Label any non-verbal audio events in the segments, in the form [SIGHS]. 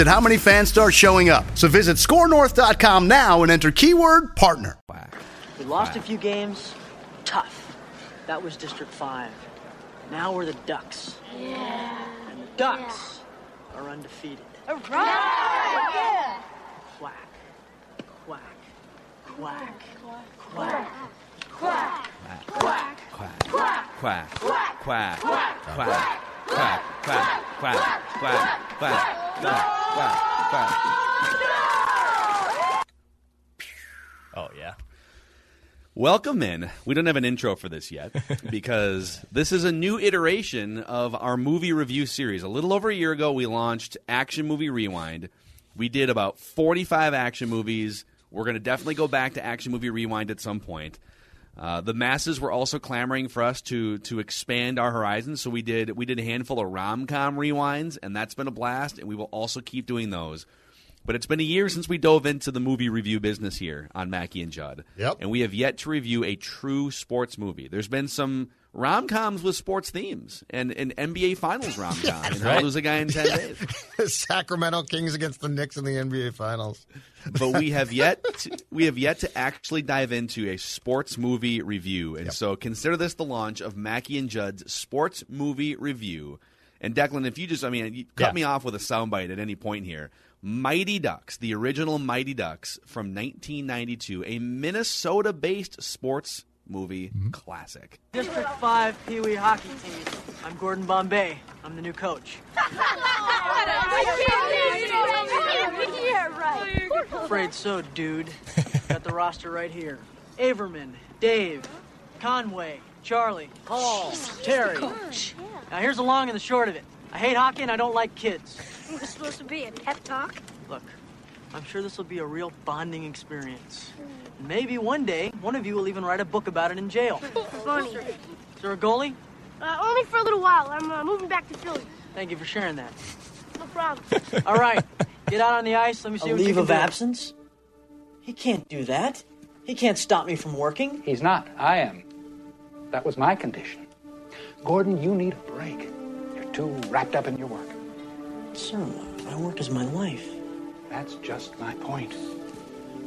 at how many fans start showing up. So visit scorenorth.com now and enter keyword partner. We lost a few games. Tough. That was District 5. Now we're the Ducks. Yeah. And the Ducks are undefeated. All right. Yeah. Quack. Quack. Quack. Quack. Quack. Quack. Quack. Quack. Quack. Quack. Quack. Quack. Quack. Quack. Quack. Quack. Quack. Quack. Quack. quack, quack, quack, quack. Oh yeah. Welcome in. We don't have an intro for this yet [LAUGHS] because this is a new iteration of our movie review series. A little over a year ago, we launched Action Movie Rewind. We did about 45 action movies. We're going to definitely go back to Action Movie Rewind at some point. Uh, the masses were also clamoring for us to to expand our horizons, so we did we did a handful of rom com rewinds, and that's been a blast. And we will also keep doing those. But it's been a year since we dove into the movie review business here on Mackey and Judd. Yep. And we have yet to review a true sports movie. There's been some rom coms with sports themes and an NBA Finals rom com. [LAUGHS] and How to Lose a Guy in 10 Days. [LAUGHS] Sacramento Kings against the Knicks in the NBA Finals. but we have [LAUGHS] yet to, we have yet to actually dive into a sports movie review, and so consider this the launch of Mackey and Judd's sports movie review. And Declan, if you just, I mean, cut Yeah. me off with a soundbite at any point here. Mighty Ducks, the original Mighty Ducks from 1992, a Minnesota-based sports movie mm-hmm. classic. District 5 Pee Wee hockey team. I'm Gordon Bombay. I'm the new coach. Yeah, right. Afraid so, dude. Got the roster right here. Averman, Dave, Conway, Charlie, Paul, Terry. Now here's the long and the short of it. I hate hockey and I don't like kids. It was supposed to be a pep talk. Look, I'm sure this will be a real bonding experience. And maybe one day, one of you will even write a book about it in jail. Funny. Is there a goalie? Uh, only for a little while. I'm uh, moving back to Philly. Thank you for sharing that. No problem. [LAUGHS] All right, get out on the ice. Let me see A what you leave can of do. absence? He can't do that. He can't stop me from working. He's not. I am. That was my condition. Gordon, you need a break. You're too wrapped up in your work. Sir, my work is my life. That's just my point.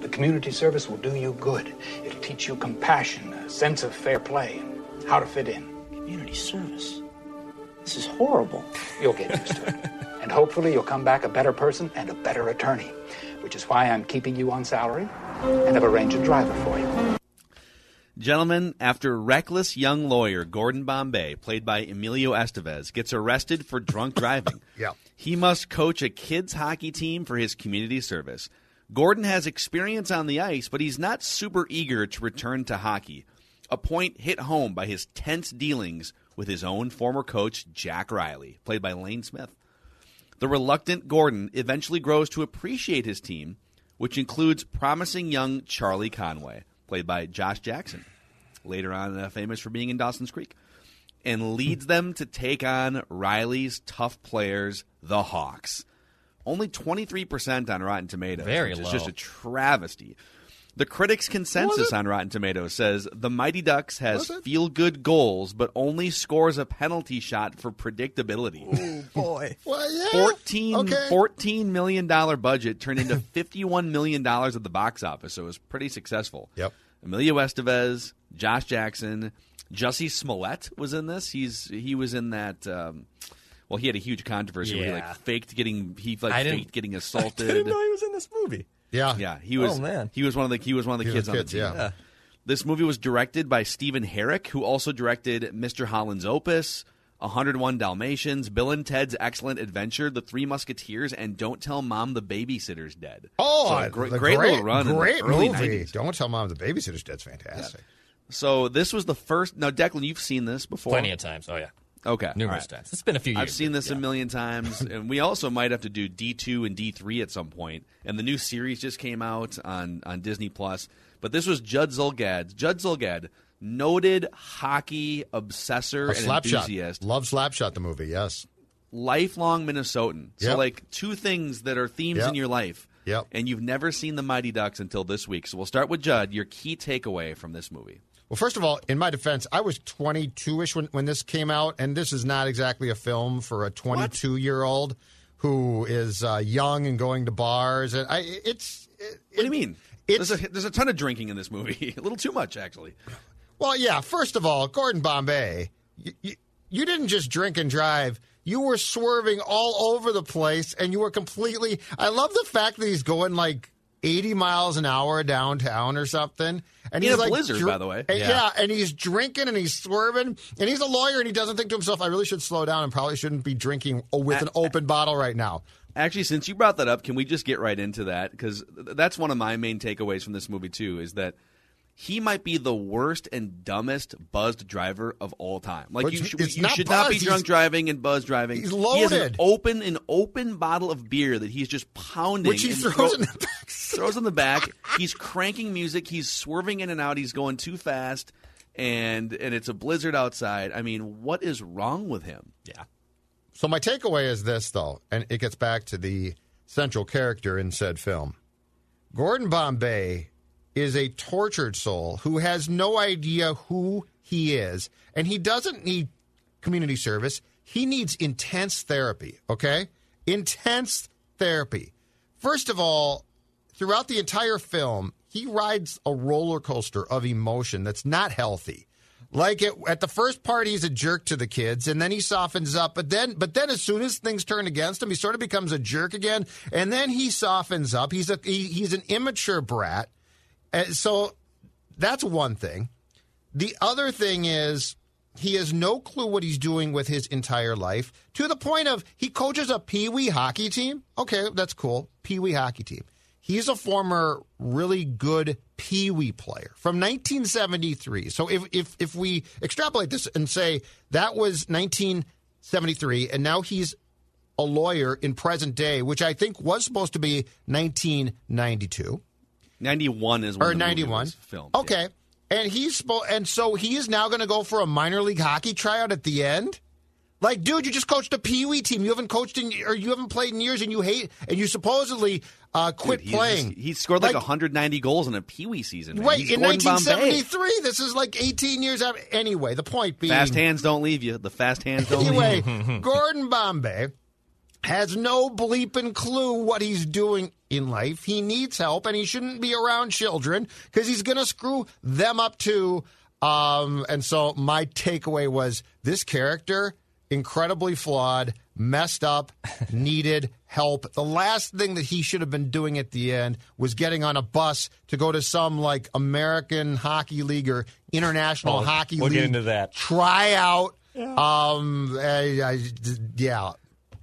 The community service will do you good. It'll teach you compassion, a sense of fair play, and how to fit in. Community service? This is horrible. You'll get used to it. [LAUGHS] And hopefully you'll come back a better person and a better attorney, which is why I'm keeping you on salary and have arranged a driver for you. Gentlemen, after reckless young lawyer Gordon Bombay, played by Emilio Estevez, gets arrested for drunk driving, [LAUGHS] Yeah. he must coach a kids hockey team for his community service. Gordon has experience on the ice, but he's not super eager to return to hockey. A point hit home by his tense dealings with his own former coach, Jack Riley, played by Lane Smith. The reluctant Gordon eventually grows to appreciate his team, which includes promising young Charlie Conway, played by Josh Jackson, later on uh, famous for being in Dawson's Creek, and leads them to take on Riley's tough players, the Hawks. Only 23% on Rotten Tomatoes, Very which is low. just a travesty. The critics' consensus on Rotten Tomatoes says the Mighty Ducks has feel good goals, but only scores a penalty shot for predictability. Oh boy. [LAUGHS] Well, yeah. 14, Okay. $14 million budget turned into [LAUGHS] $51 million at the box office, so it was pretty successful. Yep. Emilio Estevez, Josh Jackson, Jussie Smollett was in this. He's he was in that. Um, well, he had a huge controversy where he Yeah. like faked getting he like I faked getting [LAUGHS] I assaulted. didn't know he was in this movie. Yeah. Yeah, he was. Oh, man. he was one of the he was one of the He was kids on kids, the team. yeah. Yeah. This movie was directed by Stephen Herek, who also directed Mr. Holland's Opus, 101 Dalmatians, Bill and Ted's Excellent Adventure, The Three Musketeers, and Don't Tell Mom the Babysitter's Dead. Oh, So, the great, great, great little run in the Great early movie. 90s. Don't tell mom the babysitter's dead's fantastic. So this was the first. Now, Declan, you've seen this before. Plenty of times. Oh yeah, Okay, numerous right. times. It's been a few years. I've seen this a million times, [LAUGHS] and we also might have to do D two and D three at some point. And the new series just came out on on Disney Plus. But this was Judd Zulgad. Judd Zulgad, noted hockey obsessor A and enthusiast, Love Slapshot, the movie, yes. lifelong Minnesotan. So Yep. like two things that are themes Yep. in your life. Yep. And you've never seen the Mighty Ducks until this week. So we'll start with Judd. Your key takeaway from this movie. Well, first of all, in my defense, I was 22 ish when, when this came out, and this is not exactly a film for a 22 year old who is uh, young and going to bars. And I, it's. It, What do you mean? It's- There's a, there's a ton of drinking in this movie. [LAUGHS] a little too much, actually. Well, yeah. First of all, Gordon Bombay, you, you, you didn't just drink and drive. You were swerving all over the place, and you were completely. I love the fact that he's going like 80 miles an hour downtown or something. And In he's a like blizzard, by the way. and- Yeah. yeah, and he's drinking and he's swerving, and he's a lawyer, and he doesn't think to himself, "I really should slow down and probably shouldn't be drinking with an open bottle right now." Actually, since you brought that up, can we just get right into that? Because that's one of my main takeaways from this movie too. Is that he might be the worst and dumbest buzzed driver of all time. Like But you, sh- you not should not be drunk he's- driving and buzz driving. he's He has an loaded. open an open bottle of beer that he's just pounding. Which he and throws throw- in the back [LAUGHS] throws in the back. He's cranking music. He's swerving in and out. He's going too fast. And and it's a blizzard outside. I mean, what is wrong with him? Yeah. So my takeaway is this, though, and it gets back to the central character in said film. Gordon Bombay is a tortured soul who has no idea who he is, and he doesn't need community service. He needs intense therapy, okay? Intense therapy. First of all, throughout the entire film, he rides a roller coaster of emotion that's not healthy. Like it, at the first part, he's a jerk to the kids, and then he softens up. But then, but then, as soon as things turn against him, he sort of becomes a jerk again, and then he softens up. He's a he, he's an immature brat. And so that's one thing. The other thing is he has no clue what he's doing with his entire life to the point of he coaches a pee wee hockey team. Okay, that's cool. Pee wee hockey team. He's a former really good pee wee player from 1973. So if, if, if we extrapolate this and say that was 1973 and now he's a lawyer in present day, which I think was supposed to be 1992 Ninety one is when or the 91 film. okay and he's spo- and so he is now going to go for a minor league hockey tryout at the end like dude you just coached a pee wee team you haven't coached in or you haven't played in years and you hate and you supposedly uh, quit Dude, playing just- he scored like, Like- 190 goals in a Pee Wee season. Man. Wait, in Gordon Bombay. 1973, this is like 18 years after. Anyway, the point being, Fast hands don't leave you. The fast hands don't leave anyway. [LAUGHS] Gordon Bombay has no bleeping clue what he's doing in life. He needs help, and he shouldn't be around children because he's going to screw them up too. Um, and so my takeaway was this character incredibly flawed, messed up, [LAUGHS] needed help. The last thing that he should have been doing at the end was getting on a bus to go to some like American Hockey League or International Oh, Hockey we'll League get into that. tryout. Um, I- I- yeah.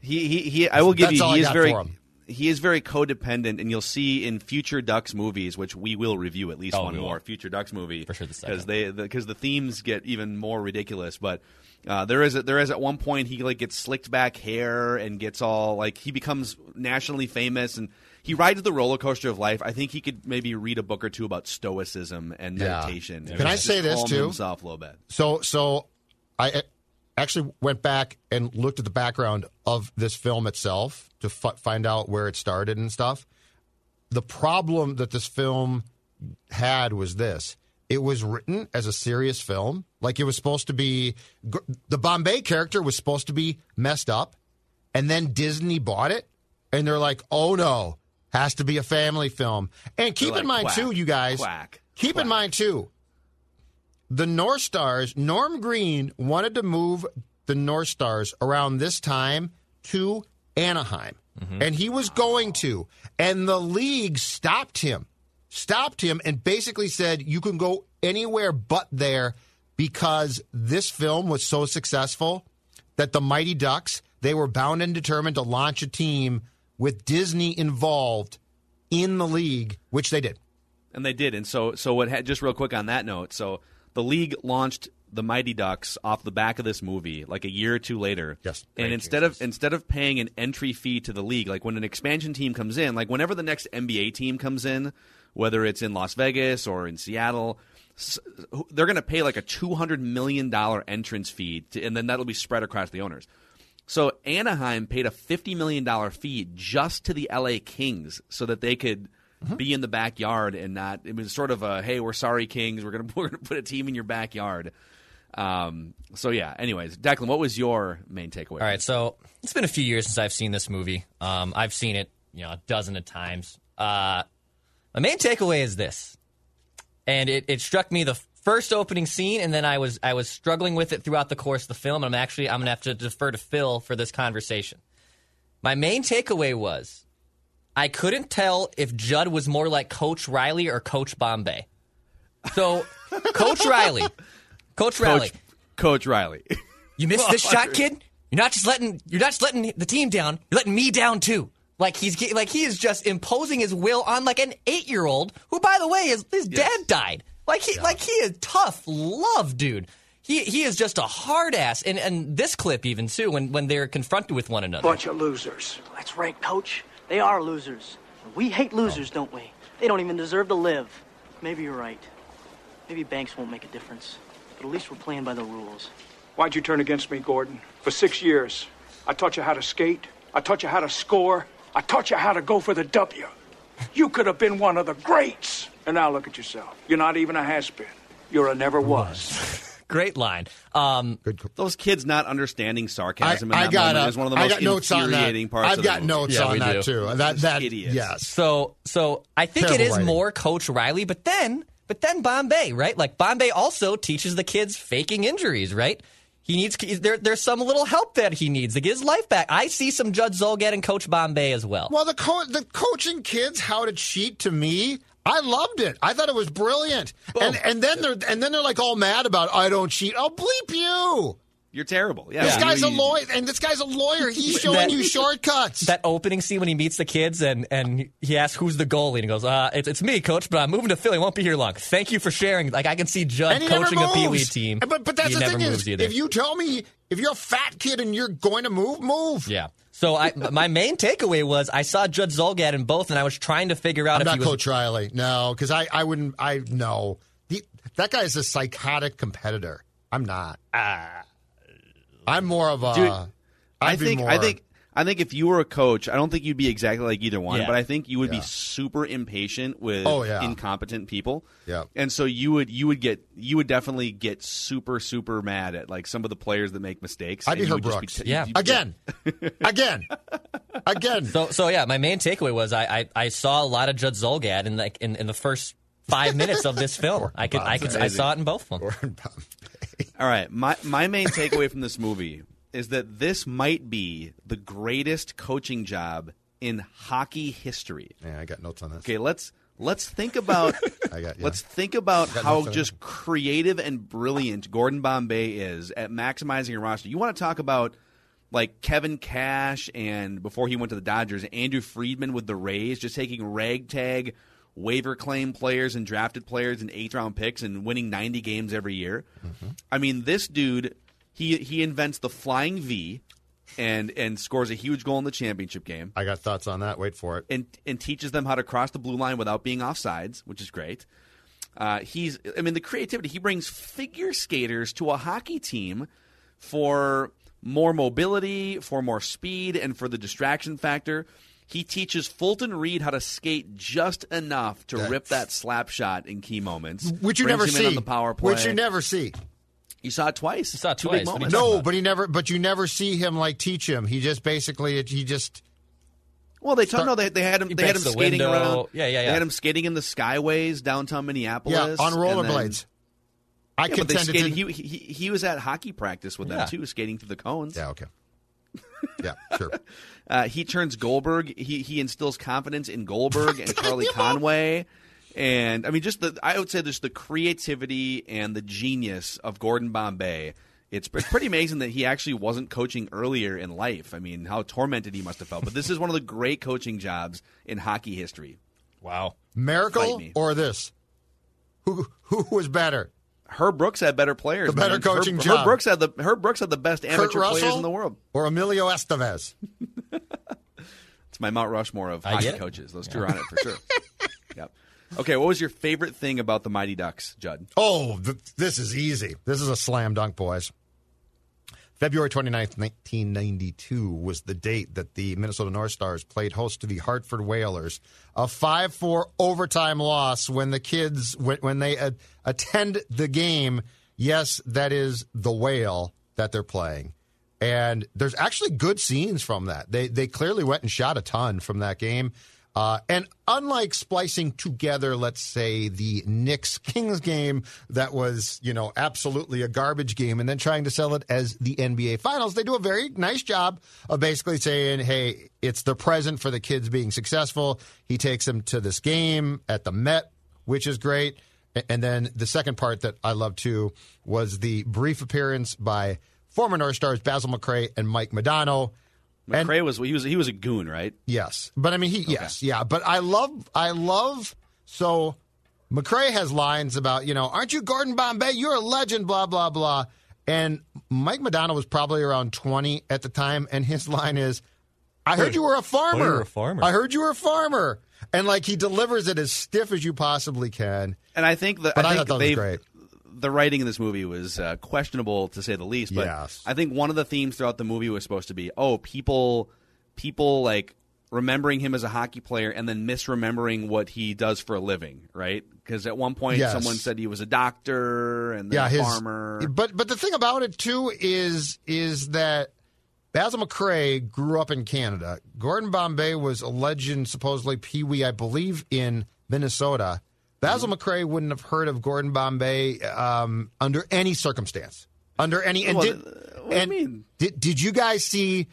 He, he, he, I will give That's you. all He I is got very. for him. He is very codependent, and you'll see in future Ducks movies, which we will review at least Oh, one we will. more future Ducks movie For sure because they because the, themes get even more ridiculous. But uh, there is a, there is at one point he like gets slicked back hair and gets all like he becomes nationally famous and he rides the roller coaster of life. I think he could maybe read a book or two about stoicism and Yeah. meditation. Can I say this, too? Himself a little bit. So, so I actually went back and looked at the background of this film itself to f- find out where it started and stuff. The problem that this film had was this. It was written as a serious film. Like it was supposed to be, gr- the Bombay character was supposed to be messed up. And then Disney bought it. And they're like, oh no, has to be a family film. And keep They're in mind, quack, too, you guys, quack, keep quack. in mind, too, the North Stars, Norm Green wanted to move the North Stars around this time to Anaheim. Mm-hmm. And he was going to. And the league stopped him, stopped him, and basically said, you can go anywhere but there because this film was so successful that the Mighty Ducks, they were bound and determined to launch a team with Disney involved in the league, which they did. And they did. And so, so what? Had, just real quick on that note. So the league launched the Mighty Ducks off the back of this movie, like a year or two later. Yes. And instead of instead of paying an entry fee to the league, like when an expansion team comes in, like whenever the next NBA team comes in, whether it's in Las Vegas or in Seattle, they're going to pay like a two hundred million dollar entrance fee, to, and then that'll be spread across the owners. So Anaheim paid a fifty million dollar fee just to the LA Kings so that they could be in the backyard and not. It was sort of a hey, we're sorry, Kings. We're gonna [LAUGHS] we're gonna put a team in your backyard. Um, so yeah. Anyways, Declan, what was your main takeaway? All right, so it's been a few years since I've seen this movie. Um, I've seen it, you know, a dozen of times. Uh, my main takeaway is this, and it, it struck me the first opening scene, and then I was I was struggling with it throughout the course of the film. And I'm actually I'm gonna have to defer to Phil for this conversation. My main takeaway was I couldn't tell if Judd was more like Coach Riley or Coach Bombay. So, [LAUGHS] Coach Riley, Coach Riley, Coach, Coach Riley. [LAUGHS] you missed this shot, kid. You're not just letting you're not just letting the team down. You're letting me down too. Like he's like he is just imposing his will on like an eight year old who, by the way, his his dad died. Like he like he is tough love, dude. He he is just a hard ass. And and this clip even too when when they're confronted with one another. Bunch of losers. That's right, coach. They are losers. We hate losers, don't we? They don't even deserve to live. Maybe you're right. Maybe banks won't make a difference. But at least we're playing by the rules. Why'd you turn against me, Gordon? For six years, I taught you how to skate. I taught you how to score. I taught you how to go for the W. You could have been one of the greats. And now look at yourself. You're not even a has been. You're a never was. [LAUGHS] Great line. Um, Those kids not understanding I, sarcasm. in I got moment a- is one of the I most got notes on that. infuriating parts. I've of got movie. notes Yeah, on we that do. too. That Just that idiots. yes. So so I think Terrible it is writing. more Coach Riley, but then but then Bombay, right? Like Bombay also teaches the kids faking injuries, right? He needs there. There's some little help that he needs to get his life back. I see some Judd Zulgad and Coach Bombay as well. Well, the co- the coaching kids how to cheat to me, I loved it. I thought it was brilliant. And and then they're and then they're like all mad about I don't cheat. I'll bleep you. You're terrible. Yeah, This you- guy's a lawyer, and this guy's a lawyer. He's showing That- you shortcuts. That opening scene when he meets the kids and, and he asks who's the goalie and he goes, uh, it's, it's me, coach, but I'm moving to Philly. Won't be here long. Thank you for sharing. Like I can see Judd and he never coaching a Pee Wee team. But but that's he the never thing is, either. if you tell me if you're a fat kid and you're going to move, move. yeah. So I, my main takeaway was I saw Judd Zulgad in both, and I was trying to figure out I'm if not he was Coach Riley. No, because I, I wouldn't. I no. He, that is a psychotic competitor. I'm not. Ah. I'm more of a. Dude, I think more, I think I think if you were a coach, I don't think you'd be exactly like either one, Yeah. but I think you would Yeah. be super impatient with Oh, yeah. incompetent people. Yeah. And so you would you would get you would definitely get super super mad at like some of the players that make mistakes. I'd be and you Herb would just Brooks. t- Yeah. again, [LAUGHS] again, again. So so yeah, my main takeaway was I I, I saw a lot of Judd Zulgad in like in, in the first five minutes of this film. I could I could I saw it in both of them. All right, my my main takeaway from this movie is that this might be the greatest coaching job in hockey history. yeah, I got notes on this. Okay, let's let's think about [LAUGHS] I got- yeah. let's think about how just creative and brilliant Gordon Bombay is at maximizing a roster. You want to talk about like Kevin Cash and before he went to the Dodgers, Andrew Friedman with the Rays, just taking ragtag waiver claim players and drafted players and eighth round picks and winning 90 games every year. Mm-hmm. I mean, this dude, he he invents the flying V and and scores a huge goal in the championship game I got thoughts on that. Wait for it. and and teaches them how to cross the blue line without being offsides, which is great. Uh, he's, I mean, the creativity. He brings figure skaters to a hockey team for more mobility, for more speed, and for the distraction factor. He teaches Fulton Reed how to skate just enough to rip that slap shot in key moments, Which you never see. on the power play. Which you never see. You saw it twice. You saw it Two twice. Big What are you moments. No, but he never. But you never see him like teach him. He just basically. He just. Well, they told no, they, they had him. He They had him the skating window. around. Yeah, yeah, They yeah. had him skating in the skyways downtown Minneapolis. Yeah, on rollerblades. I Yeah, but they contended. skated, to- he, he he was at hockey practice with Yeah. them too, skating through the cones. yeah. Okay. Yeah. Sure. [LAUGHS] Uh, he turns Goldberg. He he instills confidence in Goldberg and [LAUGHS] Charlie Conway, And I mean, just the I would say just the creativity and the genius of Gordon Bombay. It's, it's pretty amazing that he actually wasn't coaching earlier in life. I mean, how tormented he must have felt. But this is one of the great coaching jobs in hockey history. Wow. Miracle or this? Who who was better? Herb Brooks had better players. The better man. coaching Herb, job. Herb Brooks had the Herb Brooks had the best Kurt amateur players in the world. or Emilio Estevez? [LAUGHS] It's my Mount Rushmore of I hockey coaches. Those two are on it for sure. [LAUGHS] Okay, what was your favorite thing about the Mighty Ducks, Judd? Oh, th- this is easy. This is a slam dunk, boys. February 29th, 1992 was the date that the Minnesota North Stars played host to the Hartford Whalers. A 5-4 overtime loss when the kids when, when they uh, attend the game. Yes, that is the whale that they're playing. And there's actually good scenes from that. They they clearly went and shot a ton from that game. Uh, and unlike splicing together, let's say the Knicks [LAUGHS] Kings game that was, you know, absolutely a garbage game, and then trying to sell it as the NBA Finals, they do a very nice job of basically saying, "Hey, it's the present for the kids being successful." He takes them to this game at the Met, which is great. And then the second part that I love too was the brief appearance by former North Stars Basil McRae and Mike Modano. And- McRae was he was he was a goon, right? Yes, but I mean, he yes, yeah. But I love, I love. So McRae has lines about you know, aren't you Gordon Bombay? You're a legend, blah blah blah. And Mike Modano was probably around twenty at the time, and his line is, "I heard you were a farmer. you were a farmer." I heard you were a farmer." And like he delivers it as stiff as you possibly can. And I think that But I, I, thought think that was they've- great. The writing in this movie was uh, questionable to say the least. But Yes. I think one of the themes throughout the movie was supposed to be, oh, people, people like remembering him as a hockey player and then misremembering what he does for a living, right? Because at one point Yes. someone said he was a doctor and then yeah, a his, farmer. But but the thing about it too is is that Basil McRae grew up in Canada. Gordon Bombay was a legend, supposedly Pee Wee, I believe, in Minnesota. Basil Mm-hmm. McRae wouldn't have heard of Gordon Bombay um, under any circumstance. Under any and Well, did, uh, what do you mean? Did, did you guys see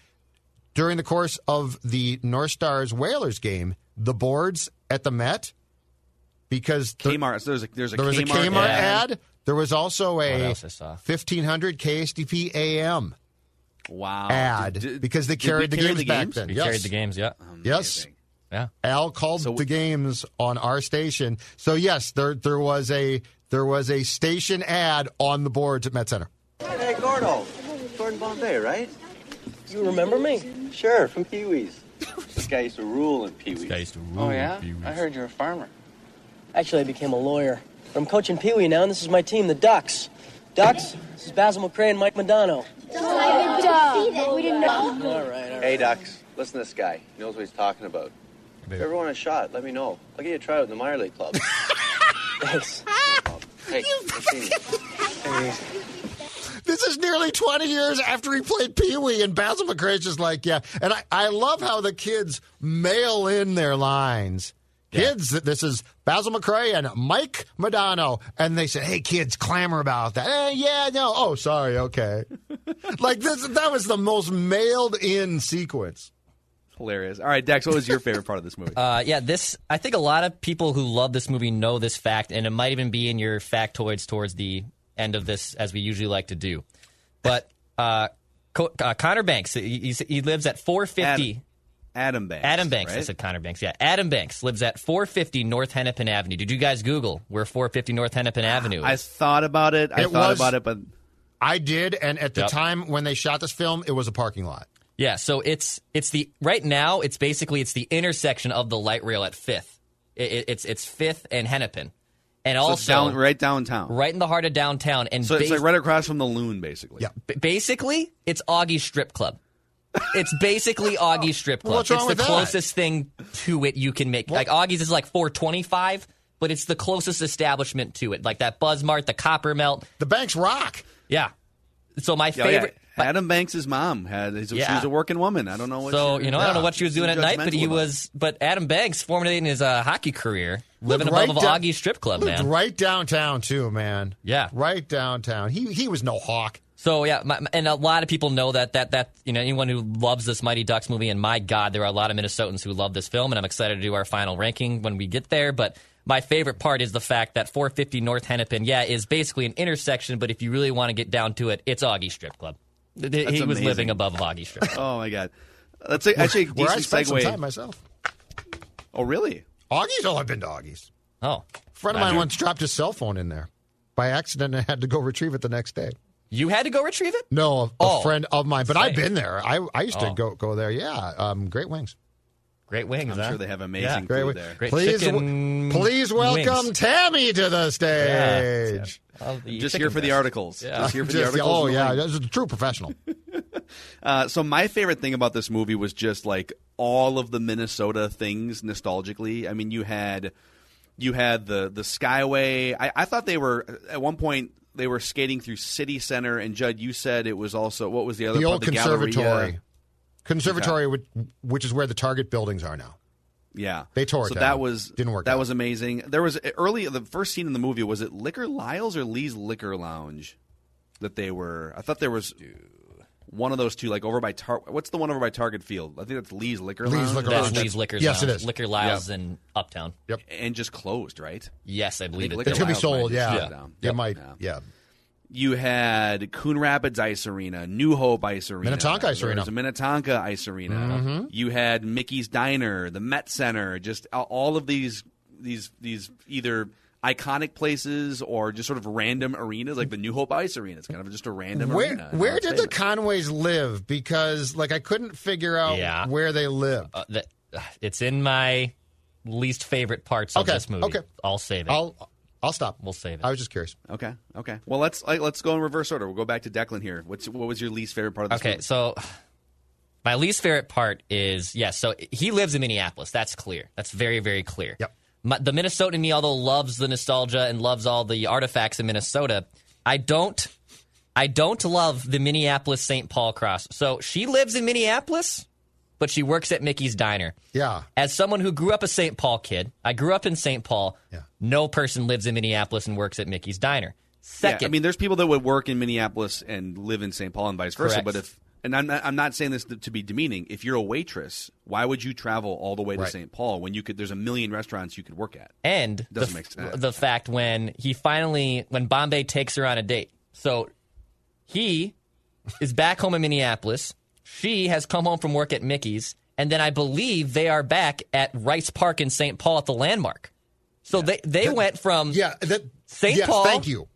during the course of the North Stars Whalers game the boards at the Met? Because the- Kmart. So there's a there's a there was a Kmart, Kmart ad. There was also a else I saw? 1500 KSTP AM Wow. ad Did- did- because they carried the carry games the back games? then. We yes. carried the games, yeah. Yes. Amazing. Yeah. Al called So- the games on our station. So yes, there there was a there was a station ad on the boards at Met Center. Hey, Gordo. Gordon Bombay, right? You remember me? Sure, from Pee Wee's. this guy used to rule in Pee Wee's. Guy used to rule. Oh, rule yeah? Pee-wees. I heard you're a farmer. Actually, I became a lawyer. But I'm coaching Pee Wee now, and this is my team, the Ducks. Ducks, this is Basil McRae and Mike Modano. Duh. We didn't know. All right, all right. Hey, Ducks. Listen to this guy. He knows what he's talking about. If you ever want a shot, let me know. I'll get you a tryout in the minor league club. [LAUGHS] Thanks. [LAUGHS] hey, nice. This is nearly 20 years after he played Pee Wee, and Basil McRae's just like, yeah. And I, I love how the kids mail in their lines. Kids, this is Basil McRae and Mike Modano. And they said, hey, kids, clamor about that. Eh, yeah, no. Oh, sorry. Okay. [LAUGHS] like, this, that was the most mailed in sequence. Hilarious. All right, Dex, what was your favorite part of this movie? [LAUGHS] Uh, yeah, this. I think a lot of people who love this movie know this fact, and it might even be in your factoids towards the end of this, as we usually like to do. But uh, Co- uh, Connor Banks, he, he lives at 450. Adam Banks. Adam Banks. I said Connor Banks. Yeah, Adam Banks lives at 450 North Hennepin Avenue. Did you guys Google where 450 North Hennepin Avenue is? I thought about it. I It thought was- about it, but I did. And at the Yep. time when they shot this film, it was a parking lot. Yeah, so it's it's the right now it's basically it's the intersection of the light rail at Fifth. It, it- it's it's Fifth and Hennepin, and so also down, right downtown. right in the heart of downtown. And So it's bas- like right across from the Loon, basically. Yeah. b- basically it's Augie's Strip Club. It's basically [LAUGHS] Augie's Strip Club. What's wrong it's with the that? closest thing to it you can make. Like Augie's is like 425, but it's the closest establishment to it. Like that Buzz Mart, the Copper Melt. The Banks rock. Yeah. So my Yeah, yeah. Favorite. Adam Banks' mom had. She Yeah. was a working woman. I don't know what. So she- you know, I don't know what she was doing at night, but he about was. But Adam Banks, formulating his uh, hockey career, living Lived above right down- Augie's strip club, Lived man. right downtown, too, man. Yeah. Right downtown. He, he was no hawk. So yeah, my, and a lot of people know that that that you know anyone who loves this Mighty Ducks movie, and my God, there are a lot of Minnesotans who love this film, and I'm excited to do our final ranking when we get there. But my favorite part is the fact that 450 North Hennepin, yeah, is basically an intersection, but if you really want to get down to it, it's Augie Strip Club. Th- That's he was living above Augie Strip. [LAUGHS] Oh my god, that's a, actually a Where I decent spent some time myself. Oh really? Augie's? Oh, I've been to Augie's. Oh, A friend of mine once dropped his cell phone in there by accident and had to go retrieve it the next day. You had to go retrieve it? No, a, a Oh. friend of mine, but I've been there. I, I used to Oh. go go there. Yeah, um, great wings. Great wings, I'm huh? sure they have amazing Yeah. food Great wings. there. Great please, chicken please welcome wings. Tammy to the stage. Oh, the Just here for the articles. Yeah. Just here for the articles. oh the yeah, links. this is a true professional. [LAUGHS] Uh, so my favorite thing about this movie was just like all of the Minnesota things nostalgically. I mean, you had you had the the Skyway. I, I thought they were at one point they were skating through City Center, and Judd, you said it was also what was the other the part? old the Galleria. Conservatory, conservatory, which, which is where the Target buildings are now. Yeah, They tore it So down. that was Didn't work That out. was amazing. There was early the first scene in the movie was it Liquor Lyles or Lee's Liquor Lounge that they were. I thought there was one of those two, like over by Tar. What's the one over by Target Field? I think that's Lee's Liquor Lee's Lounge. Liquor That's Lounge. Lee's Liquor Yes, it Lounge. is. Liquor Lyles in Uptown. Yep. and just closed, right? Yes, I believe think it. Liquor It's gonna be sold. might just Yeah, shut down. it Yep. might. Yeah. Yeah. You had Coon Rapids Ice Arena, New Hope Ice Arena, Minnetonka Ice Arena. Mm-hmm. was a Minnetonka Ice Arena. You had Mickey's Diner, the Met Center, just all of these these these either iconic places or just sort of random arenas, like the New Hope Ice Arena. It's kind of just a random Where arena. where it's did the. Conways live? Because like I couldn't figure out Yeah. where they live. Uh, that, it's in my least favorite parts of this movie. okay. I'll save it. I'll I'll stop. we'll save it. I was just curious. Okay, okay. Well, let's like, let's go in reverse order. We'll go back to Declan here. What's what was your least favorite part of this Okay, movie? so [SIGHS] my least favorite part is yes. so he lives in Minneapolis. That's clear. That's very very clear. Yep. My, the Minnesotan in me, although loves the nostalgia and loves all the artifacts in Minnesota, I don't. I don't love the Minneapolis St. Paul cross. So she lives in Minneapolis, but she works at Mickey's Diner. Yeah. As someone who grew up a St. Paul kid, I grew up in St. Paul. Yeah. No person lives in Minneapolis and works at Mickey's Diner. Yeah, Second, I mean, there's people that would work in Minneapolis and live in St. Paul and vice versa. Correct. But if and I'm not, I'm not saying this to, to be demeaning. If you're a waitress, why would you travel all the way to Right. St. Paul when you could? There's a million restaurants you could work at. And the, Doesn't make sense. the fact when he finally, when Bombay takes her on a date. So he is back home in Minneapolis. She has come home from work at Mickey's. And then I believe they are back at Rice Park in St. Paul at the landmark. So they, they went from Yeah. That. St. yes, Paul Thank you.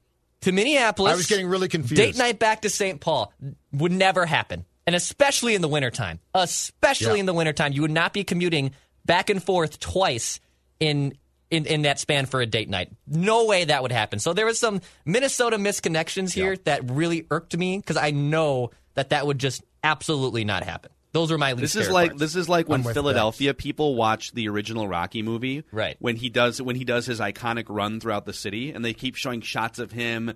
to Minneapolis. I was getting really confused. Date night back to St. Paul would never happen. And especially in the wintertime. Especially Yeah. in the wintertime. You would not be commuting back and forth twice in, in in that span for a date night. No way that would happen. So there was some Minnesota misconnections here that really irked me because I know that that would just absolutely not happen. Those are my least This is like parts. this is like when I'm Philadelphia people watch the original Rocky movie, Right. When he does when he does his iconic run throughout the city, and they keep showing shots of him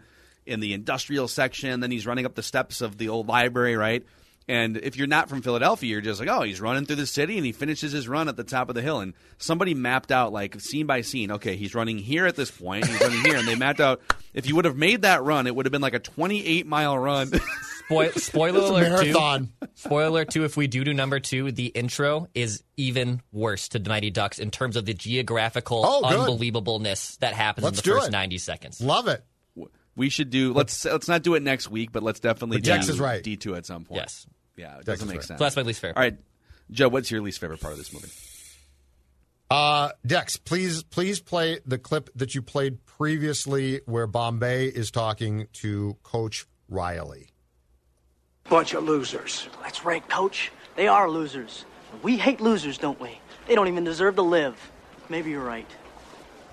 in the industrial section. Then he's running up the steps of the old library, right? And if you're not from Philadelphia, you're just like, oh, he's running through the city, and he finishes his run at the top of the hill. And somebody mapped out like scene by scene. Okay, he's running here at this point. He's running here, and they mapped out if you would have made that run, it would have been like a 28 mile run. [LAUGHS] Spoil, spoiler It's a alert marathon. Two, spoiler alert two. If we do do number two, the intro is even worse to the Mighty Ducks in terms of the geographical Oh, unbelievableness that happens Let's in the first it. ninety seconds. Love it. We should do. Let's let's not do it next week, but let's definitely But do Dex is right. D two at some point. Yes. Yeah, it Dex doesn't make right. sense. So that's my least favorite. All right, Joe, what's your least favorite part of this movie? Uh, Dex, please, please play the clip that you played previously, where Bombay is talking to Coach Riley. Bunch of losers. That's right, coach. They are losers. We hate losers, don't we? They don't even deserve to live. Maybe you're right.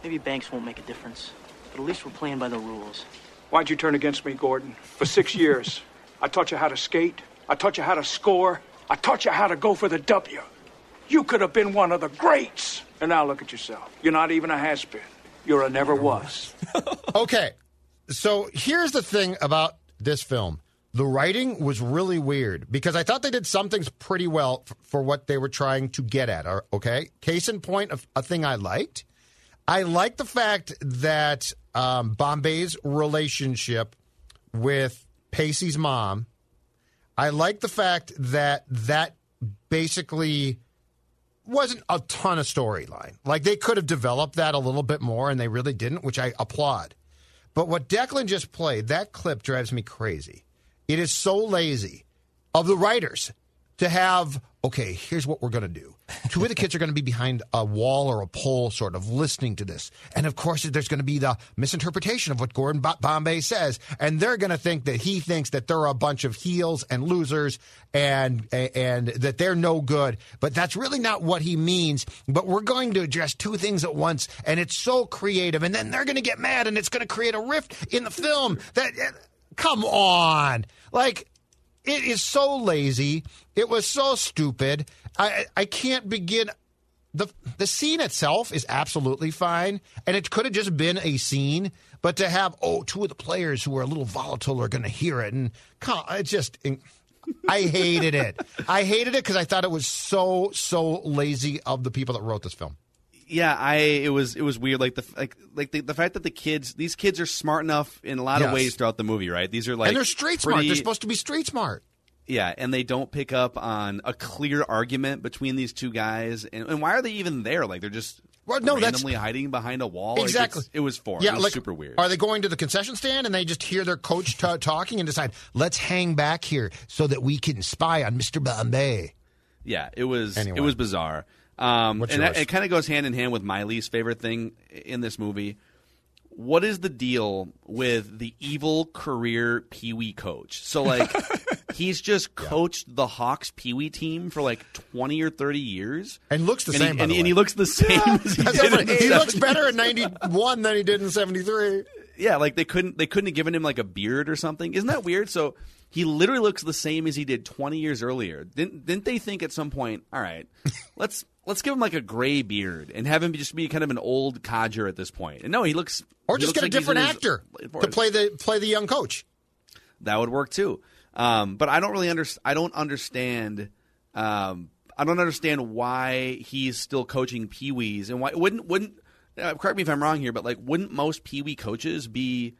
Maybe banks won't make a difference. But at least we're playing by the rules. Why'd you turn against me, Gordon? For six [LAUGHS] years, I taught you how to skate. I taught you how to score. I taught you how to go for the W. You could have been one of the greats. And now look at yourself. You're not even a has been. You're a never was. [LAUGHS] Okay, so here's the thing about this film. The writing was really weird because I thought they did some things pretty well f- for what they were trying to get at. Okay, case in point, a, a thing I liked. I like the fact that um, Bombay's relationship with Pacey's mom. I like the fact that that basically wasn't a ton of storyline. Like they could have developed that a little bit more, and they really didn't, which I applaud. But what Declan just played, that clip drives me crazy. It is so lazy of the writers to have, okay, here's what we're going to do. Two of the kids are going to be behind a wall or a pole, sort of listening to this. And of course, there's going to be the misinterpretation of what Gordon Bombay says. And they're going to think that he thinks that they're a bunch of heels and losers and, and that they're no good. But that's really not what he means. But we're going to address two things at once. And it's so creative. And then they're going to get mad and it's going to create a rift in the film that, come on. Like, it is so lazy. It was so stupid. I I can't begin. the The scene itself is absolutely fine, and it could have just been a scene. But to have oh, two of the players who are a little volatile are going to hear it, and come, it just. I hated it. I hated it because I thought it was so so lazy of the people that wrote this film. Yeah, I it was it was weird. Like the like like the, the fact that the kids these kids are smart enough in a lot Yes. of ways throughout the movie, right? These are like and they're street smart. They're supposed to be street smart. Yeah, and they don't pick up on a clear argument between these two guys. And, and why are they even there? Like they're just Well, no, that's- randomly hiding behind a wall. Exactly. it's- it was foreign. Yeah, it was like, super weird. Are they going to the concession stand and they just hear their coach ta [LAUGHS] talking and decide, let's hang back here so that we can spy on Mr. Bombay? Yeah, it was Anyway. it was bizarre. Um, and that, it kind of goes hand in hand with my least favorite thing in this movie. What is the deal with the evil career Pee Wee coach? So like [LAUGHS] he's just coached the Hawks Pee Wee team for like twenty or thirty years, And looks the and same, He, and, the and he looks the same. as he, That's did so in funny. he looks better in [LAUGHS] 91 than he did in 73. Yeah, like they couldn't they couldn't have given him like a beard or something. Isn't that weird? So he literally looks the same as he did 20 years earlier. Didn't didn't they think at some point, all right, let's let's give him like a gray beard and have him just be kind of an old codger at this point. And no, he looks Or he just looks get a like in different actor late to play the play the young coach. That would work too. Um, but I don't really under I don't understand. Um, I don't understand why he's still coaching Pee Wees and why wouldn't wouldn't uh, correct me if I'm wrong here, but like wouldn't most Pee Wee coaches be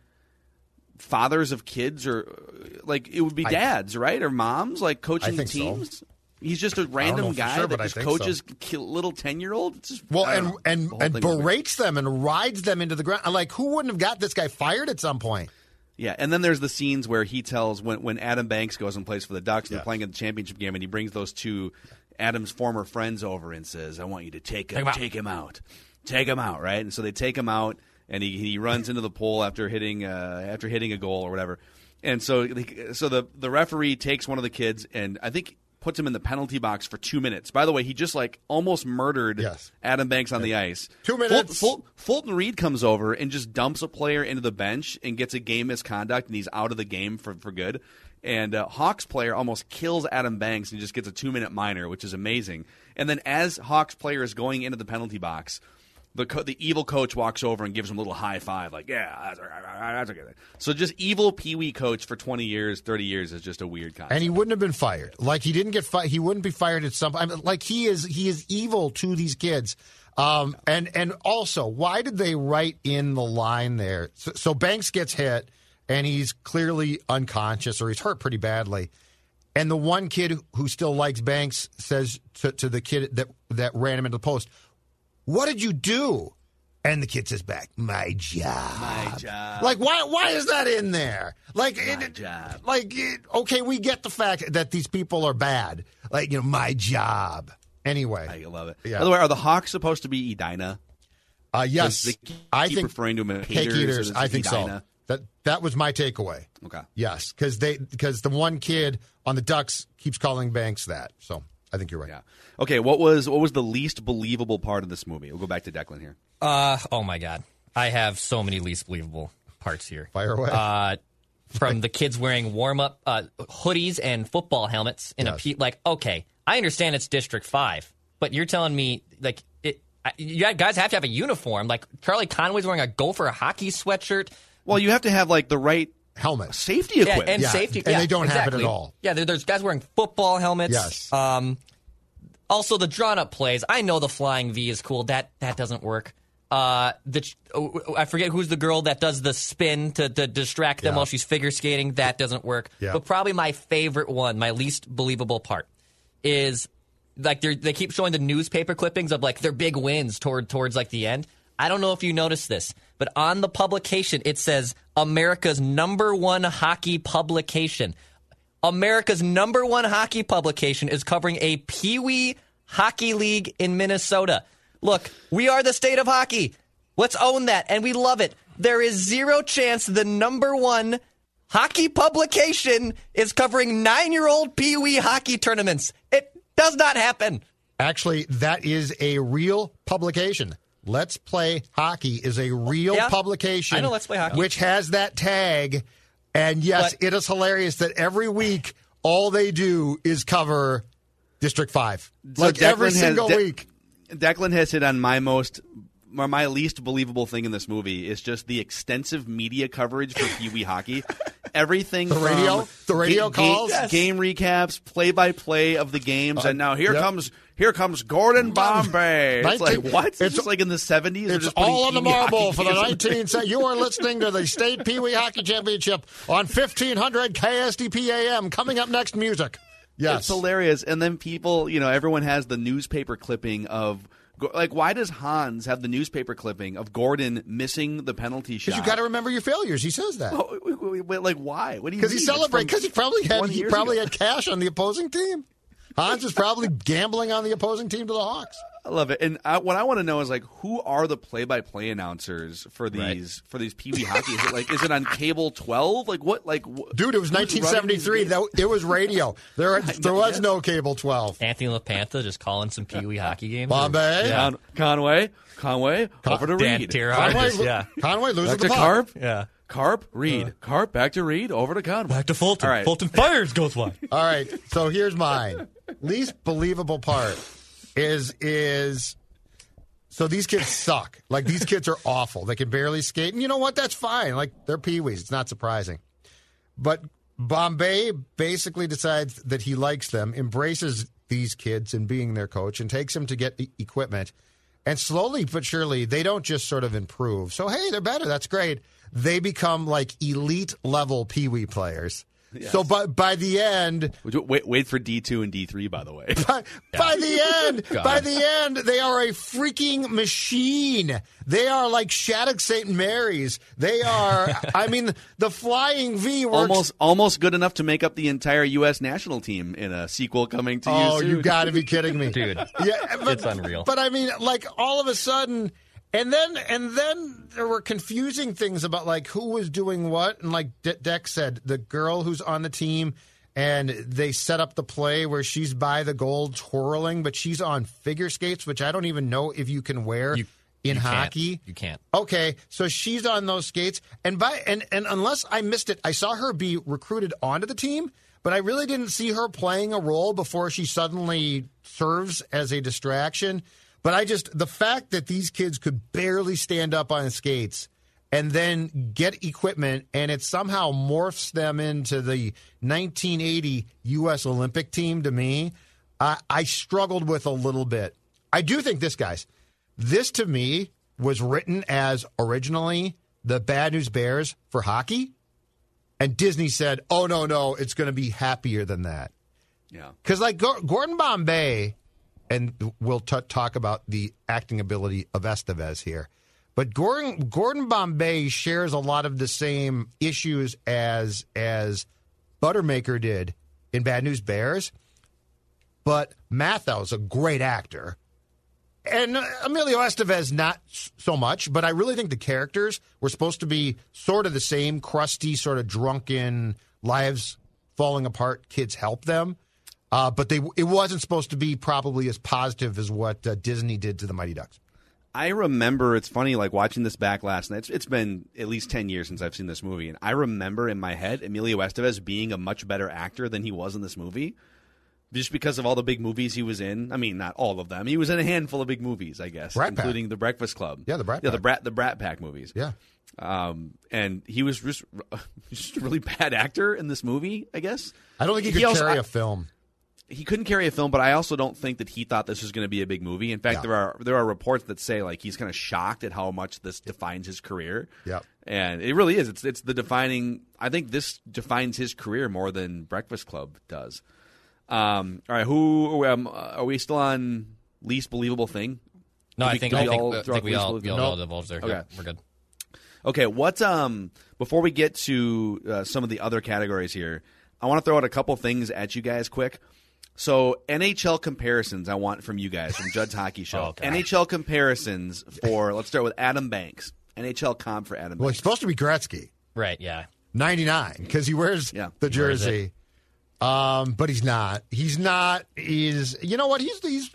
fathers of kids or like it would be I- dads, right, or moms like coaching think so. Teams? He's just a random guy sure, that just think so. coaches little ten year olds. Well, and and and berates them and rides them into the ground. Like who wouldn't have got this guy fired at some point? Yeah, and then there's the scenes where he tells when when Adam Banks goes and plays for the Ducks, and Yeah. they're playing in the championship game, and he brings those two Adam's former friends over and says, "I want you to take him, him out." take him out, take him out." Right, and so they take him out, and he, he runs into the pole after hitting uh, after hitting a goal or whatever, and so so the the referee takes one of the kids and I think puts him in the penalty box for two minutes. By the way, he just like almost murdered Yes. Adam Banks on the ice. Two minutes. Ful- Fulton Reed comes over and just dumps a player into the bench and gets a game misconduct, and he's out of the game for, for good. And uh, Hawks player almost kills Adam Banks and just gets a two minute minor, which is amazing. And then as Hawks player is going into the penalty box, the co- the evil coach walks over and gives him a little high five, like yeah, that's, that's okay. So just evil Pee Wee coach for twenty years, thirty years is just a weird concept. And he wouldn't have been fired. Like he didn't get fired. He wouldn't be fired at some. I mean, like he is. He is evil to these kids. Um, and and also, why did they write in the line there? So, so Banks gets hit, and he's clearly unconscious, or he's hurt pretty badly. And the one kid who still likes Banks says to, to the kid that that ran him into the post, "What did you do?" And the kid says back, "My job." My job. Like why? Why is that in there? Like, My it, job. like it, okay, we get the fact that these people are bad. Like you know, my job. Anyway, I love it. Yeah. By the way, are the Hawks supposed to be Edina? uh, yes, I think referring to them as cake eaters. I think so. That that was my takeaway. Okay. Yes, because they because the one kid on the Ducks keeps calling Banks that. So I think you're right. Yeah. Okay. What was what was the least believable part of this movie? We'll go back to Declan here. Uh, oh my god, I have so many least believable parts here. Fire away. Uh, from the kids wearing warm up uh, hoodies and football helmets in Yes. a pe- like. Okay, I understand it's District Five, but you're telling me like it. I- You guys have to have a uniform. Like Charlie Conway's wearing a Gopher hockey sweatshirt. Well, you have to have like the right Helmet. safety Yeah, equipment. and Yeah, safety, and yeah, they don't have it at all. Yeah, there's guys wearing football helmets. Yes. Um, also the drawn up plays. I know the flying V is cool. That that doesn't work. Uh, the oh, I forget who's the girl that does the spin to, to distract them Yeah. while she's figure skating. That doesn't work. Yeah. But probably my favorite one, my least believable part, is like they they keep showing the newspaper clippings of like their big wins toward towards like the end. I don't know if you noticed this, but on the publication it says America's number one hockey publication. America's number one hockey publication is covering a Pee Wee Hockey League in Minnesota. Look, we are the state of hockey. Let's own that, and we love it. There is zero chance the number one hockey publication is covering nine year old Pee Wee hockey tournaments. It does not happen. Actually, that is a real publication. Let's Play Hockey is a real Yeah. publication. I know Let's Play Hockey. Which has that tag. And yes, But- it is hilarious that every week all they do is cover District 5. So like every Declan has- single De- week. Declan has hit on my most, or my least believable thing in this movie is just the extensive media coverage for Pee Wee hockey. [LAUGHS] Everything The from radio- the radio ga- calls? ga- Yes. game recaps, play by play of the games, uh, and now here yep. comes here comes Gordon [LAUGHS] Bombay. It's like what? It's, like in the seventies. It's all on the marble for the 19th. You are listening to the State Pee Wee Hockey Championship on 1500 KSDP AM. Coming up next, music. Yes. It's hilarious. And then people, you know, everyone has the newspaper clipping of. Like, why does Hans have the newspaper clipping of Gordon missing the penalty shot? Because you got to remember your failures. He says that. Wait, like why? What do you? Because he? Celebrated. Because he probably had he probably ago. had cash on the opposing team. Hans is probably gambling on the opposing team to the Hawks. I love it. And I, what I want to know is like, who are the play-by-play announcers for these for these Pee Wee hockey? Is it like, is it on cable twelve? Like what? Like wh- Dude, it was who's running these 1973. That, it was radio. There, [LAUGHS] there was no cable 12. Anthony LaPanta just calling some Pee Wee hockey games. Bombay. Yeah. Con- Conway, Conway, over to Dan Reed. Conway, just- yeah. Conway loses Back the to puck. Carp. Yeah. Carp, Reed. Uh. Carp, back to Reed. Over to Conway. Back to Fulton. All right. Fulton fires goes wide. [LAUGHS] All right, so here's mine. Least believable part is is so these kids suck. Like these kids are awful. They can barely skate, and you know what? That's fine. Like they're peewees. It's not surprising. But Bombay basically decides that he likes them, embraces these kids and being their coach, and takes them to get e- equipment. And slowly but surely, they don't just sort of improve. So hey, they're better. That's great. They become like elite level peewee players. So by by the end, Wait, wait for D two and D three. By the way, by, by the [LAUGHS] end, by the end, they are a freaking machine. They are like Shattuck St. Mary's. They are. I mean, the Flying V works. almost almost good enough to make up the entire U.S. national team in a sequel coming to you Oh, soon. you got to be kidding me, Dude, Yeah, but, it's unreal. But I mean, like all of a sudden, and then and then there were confusing things about like who was doing what, and like De- Deck said, the girl who's on the team. And they set up the play where she's by the goal twirling, but she's on figure skates, which I don't even know if you can wear You- in you can't. hockey. You can't. Okay, so she's on those skates, and by and and unless I missed it, I saw her be recruited onto the team, but I really didn't see her playing a role before she suddenly serves as a distraction. But I just the fact that these kids could barely stand up on skates and then get equipment, and it somehow morphs them into the 1980 U.S. Olympic team. To me, I, I struggled with a little bit. I do think this, guys. This to me was written as originally the Bad News Bears for hockey. And Disney said, oh, no, no, it's going to be happier than that. Yeah. Because, like, Gordon Bombay, and we'll t- talk about the acting ability of Estevez here, but Gordon, Gordon Bombay shares a lot of the same issues as, as Buttermaker did in Bad News Bears. But Matthau's a great actor. And uh, Emilio Estevez, not so much, but I really think the characters were supposed to be sort of the same crusty, sort of drunken, lives falling apart, kids help them. Uh, but they it wasn't supposed to be probably as positive as what uh, Disney did to the Mighty Ducks. I remember it's funny like watching this back last night. It's, it's been at least ten years since I've seen this movie, and I remember in my head Emilio Estevez being a much better actor than he was in this movie, just because of all the big movies he was in. I mean, not all of them. He was in a handful of big movies, I guess, Brat Pack. including The Breakfast Club. Yeah, the Brat yeah, the Pack. Brat the Brat Pack movies. Yeah. Um, and he was just [LAUGHS] just a really bad actor in this movie. I guess I don't think he could also- carry I- a film. He couldn't carry a film, but I also don't think that he thought this was going to be a big movie. In fact, Yeah. there are there are reports that say like he's kind of shocked at how much this defines his career. Yep. and it really is. It's it's the defining. I think this defines his career more than Breakfast Club does. Um, all right, who um, are we still on least believable thing? No, Did I we- think I we think, all I throw think we all we believable? all Nope. divulged there. Okay. Yeah, we're good. Okay, what um before we get to uh, some of the other categories here, I want to throw out a couple things at you guys quick. So NHL comparisons I want from you guys from Judd's Hockey Show. [LAUGHS] Oh, NHL comparisons for let's start with Adam Banks. NHL comp for Adam Well, Banks. he's supposed to be Gretzky, Right? Yeah. 99, because he wears Yeah. the He wears jersey. Um, but he's not. He's not. He's. You know what? He's. He's.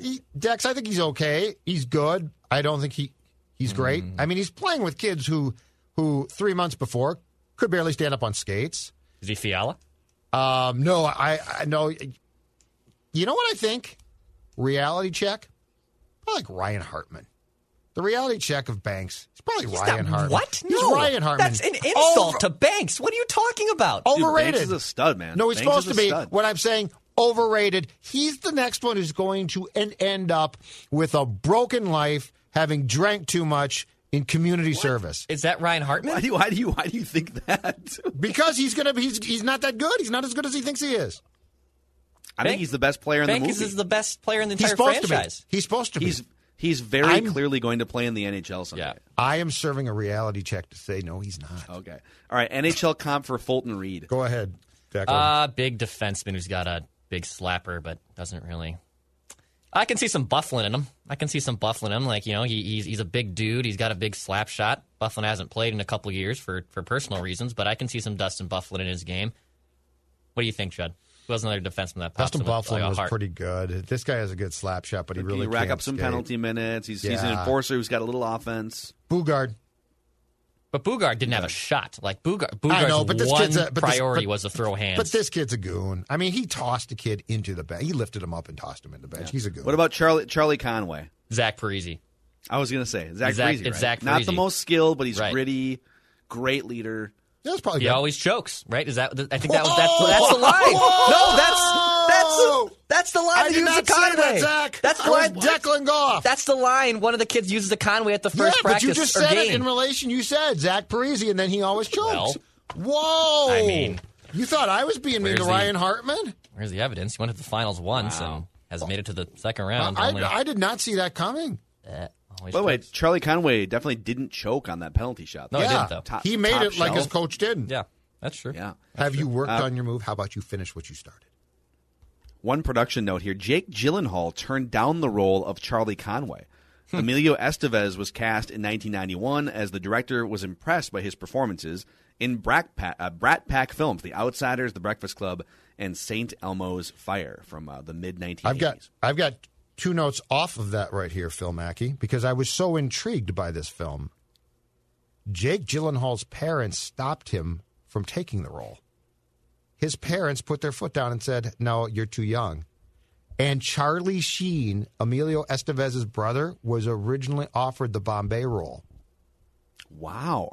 He, Dex, I think he's okay. He's good. I don't think he. He's great. Mm. I mean, he's playing with kids who, who three months before could barely stand up on skates. Is he Fiala? Um, no, I, I know. You know what I think? Reality check. Probably like Ryan Hartman. The reality check of Banks. It's probably Ryan Not- Hartman. What? He's no, Ryan Hartman. That's an insult Over- to Banks. What are you talking about? Dude, overrated. Banks is a stud, man. No, he's Banks supposed is to be. stud. What I'm saying, overrated. He's the next one who's going to en- end up with a broken life, having drank too much in community service. Is that Ryan Hartman? Why do you why do you why do you think that? [LAUGHS] Because he's gonna. He's, he's not that good. He's not as good as he thinks he is. I Bank- think he's the best player in the Banks movie. is the best player in the He's entire supposed franchise. to be. He's supposed to be. He's he's very I'm- clearly going to play in the NHL someday. Yeah. I am serving a reality check to say no, he's not. Okay. All right. NHL comp for Fulton Reed. Go ahead, Declan. Uh, big defenseman who's got a big slapper, but doesn't really. I can see some Byfuglien in him. I can see some Byfuglien in him. Like you know, he, he's he's a big dude. He's got a big slap shot. Byfuglien hasn't played in a couple years for for personal reasons, but I can see some Dustin Byfuglien in his game. What do you think, Judd? Who was another defenseman that pops Dustin Byfuglien like, was heart? pretty good. This guy has a good slap shot, but he really you rack can't up some skate. penalty minutes. He's, he's an enforcer who's got a little offense. Boogaard. But Boogaard didn't have a shot. Like Boogaard, I Boogaard's know, but this one kid's a, but this- priority but- was to throw hands. But this kid's a goon. I mean, he tossed a kid into the bench. He lifted him up and tossed him in the bench. He's a goon. What about Charlie Charlie Conway? Zach Parise. I was gonna say Zach, Zach- Parise, right? Zach Not the most skilled, but he's Right. gritty, great leader. That's probably He good. always chokes, right? Is that? I think that was that's, that's the line. No, that's that's that's the line. I they did use not the say Conway. that, Zach. That's the That was line. Declan Goff. That's the line. One of the kids uses the Conway at the first yeah, first but you just or said game. it in relation. You said Zach Parise, and then he always chokes. Well, Whoa! I mean, you thought I was being mean to the- Ryan Hartman? Where's the evidence? He went to the finals once and has made it to the second round. I, only, I did not see that coming. Eh, By the way. Charlie Conway definitely didn't choke on that penalty shot. No, he didn't, though. Top- he made top it like his coach did. yeah, that's true. Yeah. Have you worked Uh, on your move? How about you finish what you started? One production note here: Jake Gyllenhaal turned down the role of Charlie Conway. Emilio Estevez was cast in 1991 as the director was impressed by his performances in Brat Pack, uh, Brat Pack films, The Outsiders, The Breakfast Club, and Saint Elmo's Fire from uh, the mid 1980s. I've got I've got two notes off of that right here, Phil Mackey, because I was so intrigued by this film. Jake Gyllenhaal's parents stopped him from taking the role. His parents put their foot down and said, "No, you're too young." And Charlie Sheen, Emilio Estevez's brother, was originally offered the Bombay role. wow.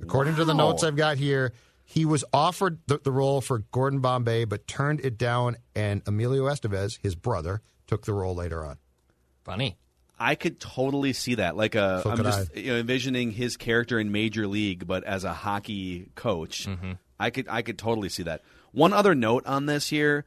According to the notes I've got here, he was offered the, the role for Gordon Bombay, but turned it down, and Emilio Estevez, his brother, took the role later on. Funny. I could totally see that. Like a, So I'm just you know, envisioning his character in Major League, but as a hockey coach. Mm-hmm. I could I could totally see that. One other note on this here,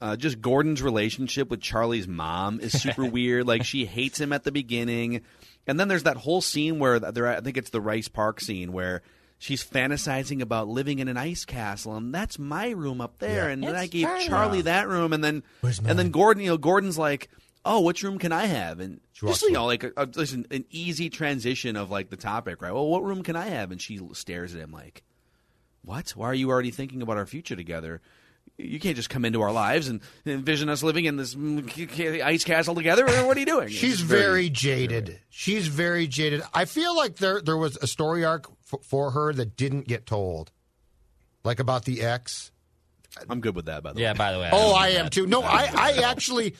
uh, just Gordon's relationship with Charlie's mom is super [LAUGHS] weird. Like she hates him at the beginning, and then there's that whole scene where they're I think it's the Rice Park scene where. She's fantasizing about living in an ice castle, and that's my room up there. Yeah. And then I gave China. Charlie that room, and then and then? Gordon, you know, Gordon's like, "Oh, which room can I have?" And just you know, like a, a, just an, an easy transition of like the topic, right? Well, what room can I have? And she stares at him like, "What? Why are you already thinking about our future together? You can't just come into our lives and envision us living in this c- c- ice castle together. What are you doing?" She's It's very, jaded. She's very jaded. I feel like there there was a story arc f- for her that didn't get told, like about the ex. I'm good with that, by the Yeah. way. By the way. Oh, I am that- too. No, I, I actually,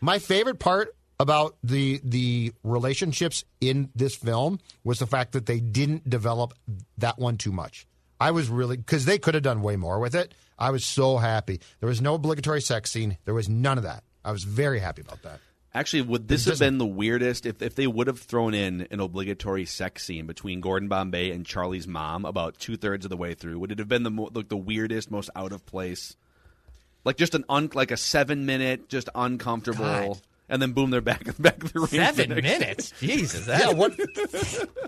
my favorite part about the the relationships in this film was the fact that they didn't develop that one too much. I was really because they could have done way more with it. I was so happy. There was no obligatory sex scene. There was none of that. I was very happy about that. Actually, would this It have been the weirdest if, if they would have thrown in an obligatory sex scene between Gordon Bombay and Charlie's mom about two thirds of the way through? Would it have been the mo- like the weirdest, most out of place? like just an un, like a seven minute, just uncomfortable, God. And then boom, they're back [LAUGHS] in back to the ring. Seven the next- minutes, Jesus. That, Yeah, [LAUGHS] what?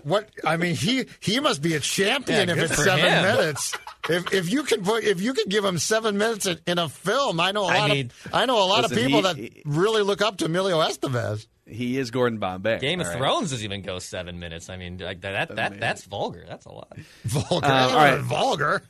What? I mean, he he must be a champion Yeah, if it's seven him. minutes. If if you can put if you can give him seven minutes in, in a film, I know a I lot mean, of I know a lot listen, of people he- that he- really look up to Emilio Estevez. He is Gordon Bombay. Game of all right? Thrones doesn't even go seven minutes. I mean, like that that that's vulgar. That's a lot. Vulgar, Uh, all right. vulgar.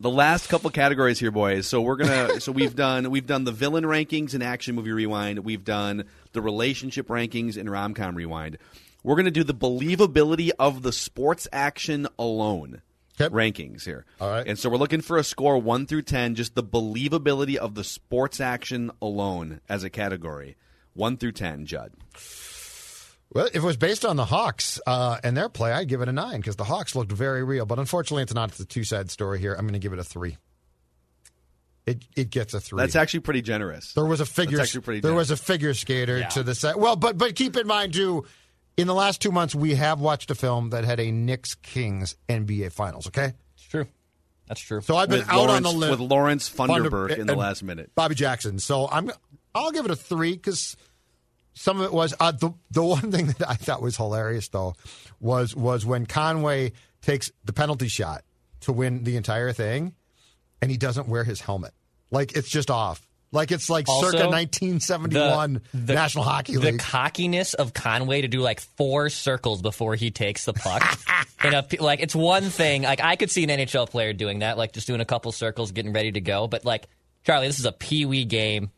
The last couple categories here, boys. So we're gonna. [LAUGHS] so we've done we've done the villain rankings in Action Movie Rewind. We've done the relationship rankings in Rom Com Rewind. We're gonna do the believability of the sports action alone rankings here. All right. And so we're looking for a score one through ten, just the believability of the sports action alone as a category. One through ten, Judd. Well, if it was based on the Hawks uh, and their play, I'd give it a nine because the Hawks looked very real. But unfortunately, it's not. It's a two side story here. I'm going to give it a three. It it gets a three. That's actually pretty generous. There was a figure. That's actually pretty there was a figure skater to the set. Well, but but keep in mind too. In the last two months, we have watched a film that had a Knicks Kings NBA Finals. Okay, It's true. That's true. so I've been with out Lawrence, on the limb with Lawrence Thunder- Funderburk in the last minute. Bobby Jackson. So I'm I'll give it a three because some of it was uh, the the [LAUGHS] one thing that I thought was hilarious though was was when Conway takes the penalty shot to win the entire thing, and he doesn't wear his helmet. Like it's just off. Like it's like Also, circa 1971 the- National Hockey League. the cockiness of Conway to do like four circles before he takes the puck. [LAUGHS] in a, like it's one thing. Like I could see an NHL player doing that, like just doing a couple circles, getting ready to go. But like Charlie, this is a pee wee game.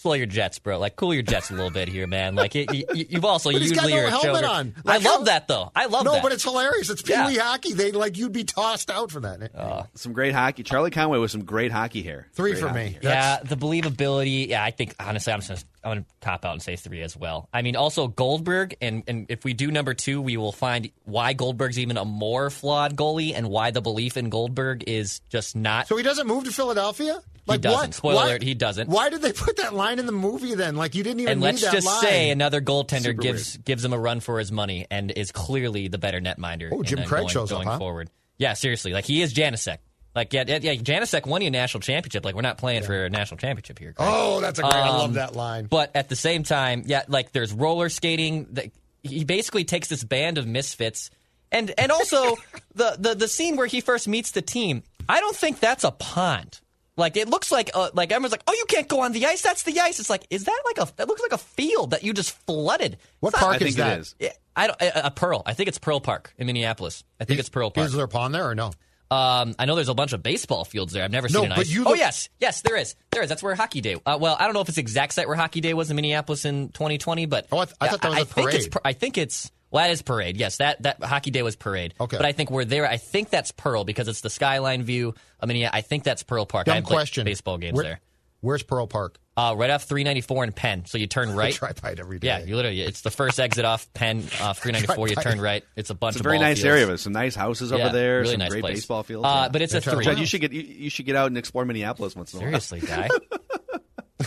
Slow your jets, bro. Like cool your jets a little bit here, man. Like it, you, you've also [LAUGHS] But he's got usually no you're helmet choker. on. I Like, love that though. I love that. no, that. but it's hilarious. It's Pee Yeah. Wee hockey. They like you'd be tossed out for that. Uh, some great hockey. Charlie Conway with some great hockey hair. Three Great for hockey me. hair. Yeah, the believability. Yeah, I think honestly, I'm just I'm gonna cop out and say three as well. I mean, also Goldberg, and and if we do number two, we will find why Goldberg's even a more flawed goalie, and why the belief in Goldberg is just not. So he doesn't move to Philadelphia? Like doesn't. what? Spoiler Why- alert, he doesn't. Why did they put that line in the movie then? Like you didn't even and let's just line. say another goaltender Super gives gives him a run for his money and is clearly the better netminder. Oh, Jim Craig going, shows up, huh? forward. Yeah, seriously, like he is Janaszak. Like yeah, yeah, yeah, Janaszak won you a national championship. Like we're not playing for a national championship here. Craig. Oh, that's a great. I love Um, that line. But at the same time, yeah, like there's roller skating. That he basically takes this band of misfits, and and also [LAUGHS] the, the the scene where he first meets the team. I don't think that's a pond. Like it looks like uh, like everyone's like, oh, you can't go on the ice. That's the ice. It's like, is that like a that looks like a field that you just flooded? What It's not- park I is it that? is. Yeah, I don't. A, a Pearl. I think it's Pearl Park in Minneapolis. I think it's Pearl Park. Is there a pond there or no? Um, I know there's a bunch of baseball fields there. I've never No, seen an but ice. you oh yes, yes, there is. There is. That's where Hockey Day. Uh, well, I don't know if it's the exact site where Hockey Day was in Minneapolis in 2020, but Oh, I th- I thought that was I a think it's. parade. I think it's. Well, that is parade. Yes, that that Hockey Day was parade. Okay. but I think we're there. I think that's Pearl because it's the skyline view. I mean, yeah, I think that's Pearl Park. I Dumb like, question. baseball games Where- there. Where's Pearl Park? Uh, right off 394 and Penn. So you turn [LAUGHS] right. I drive by it every day. Yeah, you literally. It's the first exit off Penn off [LAUGHS] 394. You turn right. It's a bunch It's a of very ball nice fields. area with some nice houses Yeah, over there. really some nice great place. baseball fields. Uh, yeah. but it's a three. Judd, you should get you, you should get out and explore Minneapolis once in a while. Seriously, [LAUGHS] guy.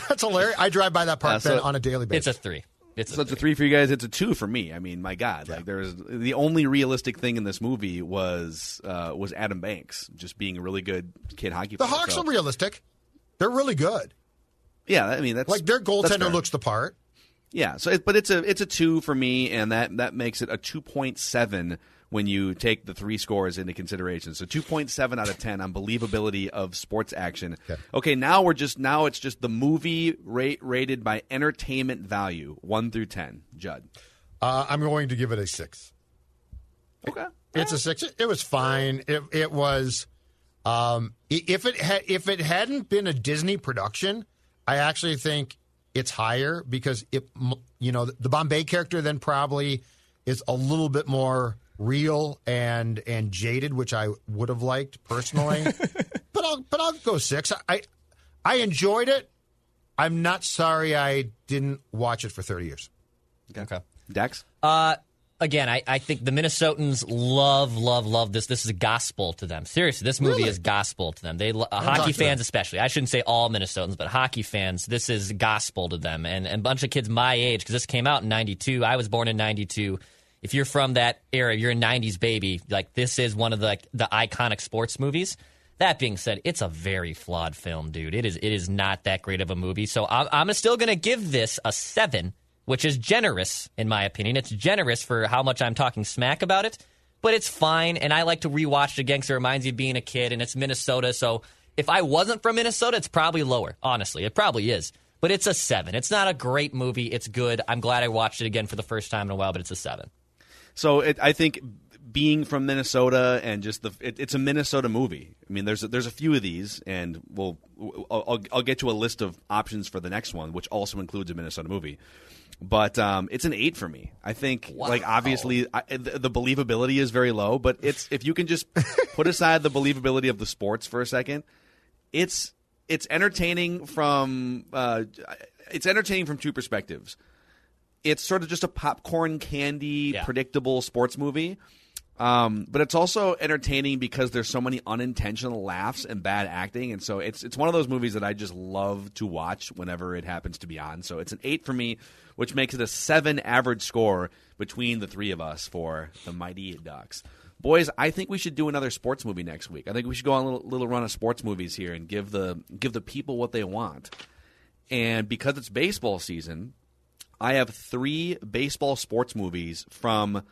That's hilarious. I drive by that park Uh, so- on a daily basis. it's a three. It's So it's a three for you guys. It's a two for me. I mean, my God, like there's the only realistic thing in this movie was uh, was Adam Banks just being a really good kid hockey. Player. The player. Hawks So- are realistic. They're really good. Yeah, I mean that's Like their goaltender looks the part. Yeah, so it, but it's a it's a two for me, and that that makes it a two point seven when you take the three scores into consideration. So two point seven out of ten on believability of sports action. Okay. Okay, now we're just now it's just the movie rate rated by entertainment value one through ten. Judd. Uh, I'm going to give it a six. Okay. It's a six. It was fine. It, it was. Um, if it had if it hadn't been a Disney production, I actually think it's higher because it you know the Bombay character then probably is a little bit more real and and jaded, which I would have liked personally. [LAUGHS] but I'll but I'll go six. I I enjoyed it. I'm not sorry I didn't watch it for 30 years. Okay. Dex. Uh, again, I, I think the Minnesotans love, love, love this. This is a gospel to them. Seriously, this movie Really? is gospel to them. They uh, hockey fans, especially. I shouldn't say all Minnesotans, but hockey fans. This is gospel to them, and, and a bunch of kids my age because this came out in '92. I was born in '92. If you're from that era, you're a '90s baby. Like this is one of the like, the iconic sports movies. That being said, it's a very flawed film, dude. It is it is not that great of a movie. So I'm, I'm still going to give this a seven, which is generous in my opinion. It's generous for how much I'm talking smack about it, but it's fine. And I like to rewatch it again it reminds me of being a kid, and it's Minnesota. So if I wasn't from Minnesota, it's probably lower. Honestly, it probably is. But it's a seven. It's not a great movie. It's good. I'm glad I watched it again for the first time in a while, but it's a seven. So it, I think being from Minnesota and just the it, it's a Minnesota movie. I mean, there's a, there's a few of these, and we'll I'll, I'll get to a list of options for the next one, which also includes a Minnesota movie. But um, it's an eight for me. I think, like obviously, I, the, the believability is very low. But it's if you can just [LAUGHS] put aside the believability of the sports for a second, it's it's entertaining from uh, it's entertaining from two perspectives. It's sort of just a popcorn candy, predictable sports movie. Um, but it's also entertaining because there's so many unintentional laughs and bad acting, and so it's it's one of those movies that I just love to watch whenever it happens to be on. So it's an eight for me, which makes it a seven average score between the three of us for the Mighty Ducks. Boys, I think we should do another sports movie next week. I think we should go on a little, little run of sports movies here and give the give the people what they want. And because it's baseball season, I have three baseball sports movies from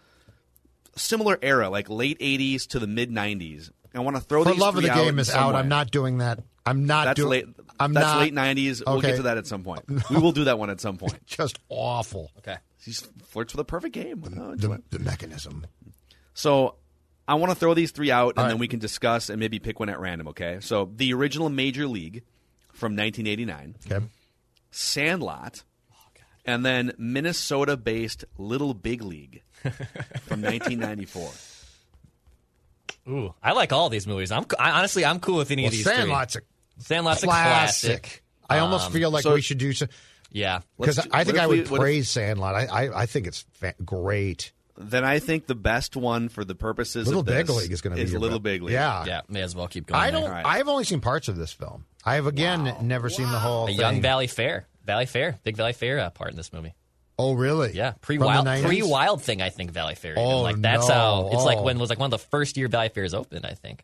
similar era, like late '80s to the mid '90s. I want to throw For these love of the game out is out. way. I'm not doing that. I'm not That's doing. late. I'm that's not, late '90s. We'll get to that at some point. [LAUGHS] We will do that one at some point. [LAUGHS] Just awful. Okay. He flirts with a perfect game. Oh, The, the mechanism. So I want to throw these three out, and All then right. we can discuss and maybe pick one at random. Okay. So the original Major League from 1989, Okay. Sandlot, and then Minnesota-based Little Big League from [LAUGHS] 1994. Ooh, I like all these movies. I'm I, honestly I'm cool with any Well, of these. Sandlot's three. a Sandlot's classic. a classic. I almost Um, feel like so- we should do some Yeah. because I think what if I we- would if- praise Sandlot. I, I I think it's fa- great. Then I think the best one for the purposes Little of Big this League is going to be is Little. Big League. Yeah. Yeah, may as well keep going. I don't. All right. I've only seen parts of this film. I have again never seen the whole. A thing. young Valley Fair, Valley Fair, big Valley Fair uh, part in this movie. Oh really? Yeah, pre From the wild, pre wild thing. I think Valley Fair. even. Oh, like that's no. how it's like Oh. when it was like one of the first year Valley Fairs opened. I think.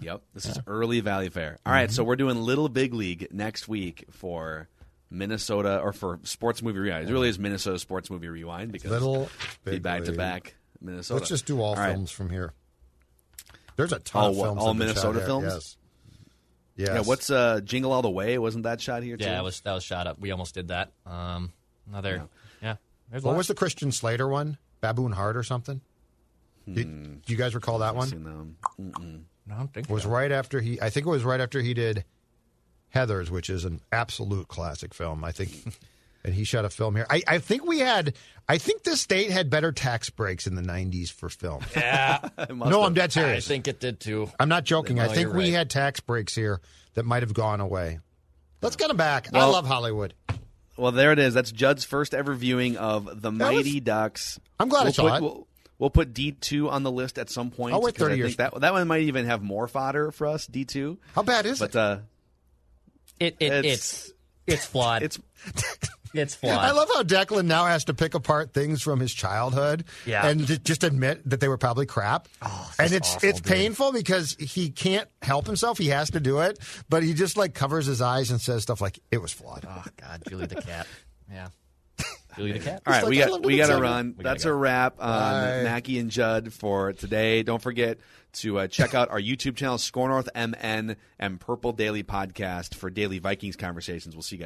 Yep. This is early Valley Fair. All right, so Mm-hmm. we're doing Little Big League next week for Minnesota or for Sports Movie Rewind. It really is Minnesota Sports Movie Rewind because Little be Big back to back Minnesota. Let's just do all films from here. There's a ton All of films. all that have been shot Minnesota here. films? Yes. Yes. Yeah, what's uh, Jingle All the Way? Wasn't that shot here too? Yeah, that was that was shot up. We almost did that. Um, another. Yeah. There's What lots. was the Christian Slater one? Baboon Heart or something? Hmm. Did, do you guys recall that one? Seen them. Mm-mm. No, I don't think was so. right after he. I think it was right after he did Heather's, which is an absolute classic film. I think, [LAUGHS] and he shot a film here. I, I think we had. I think the state had better tax breaks in the '90s for film. [LAUGHS] Yeah, [LAUGHS] no, have. I'm dead serious. I think it did too. I'm not joking. I think we right. had tax breaks here that might have gone away. Let's get them back. I love Hollywood. Well, there it is. That's Judd's first ever viewing of The That Mighty was- Ducks. I'm glad I we'll saw put, it. We'll, we'll put D two on the list at some point. I'll wait 'cause 30 I years. think that that one might even have more fodder for us. D two. How bad is But it? uh, It, it It's- it's it's flawed. [LAUGHS] it's it's [LAUGHS] flawed. I love how Declan now has to pick apart things from his childhood Yeah. and just admit that they were probably crap. and it's awful, it's dude. painful because he can't help himself. He has to do it, but he just like covers his eyes and says stuff like it was flawed. oh God, Julie the cat. Yeah, [LAUGHS] Julie the cat. All right, like, we got we got to run. That's go. a wrap on Bye. Mackey and Judd for today. Don't forget to uh, check out our YouTube channel, Score North MN and Purple Daily Podcast for daily Vikings conversations. We'll see you guys.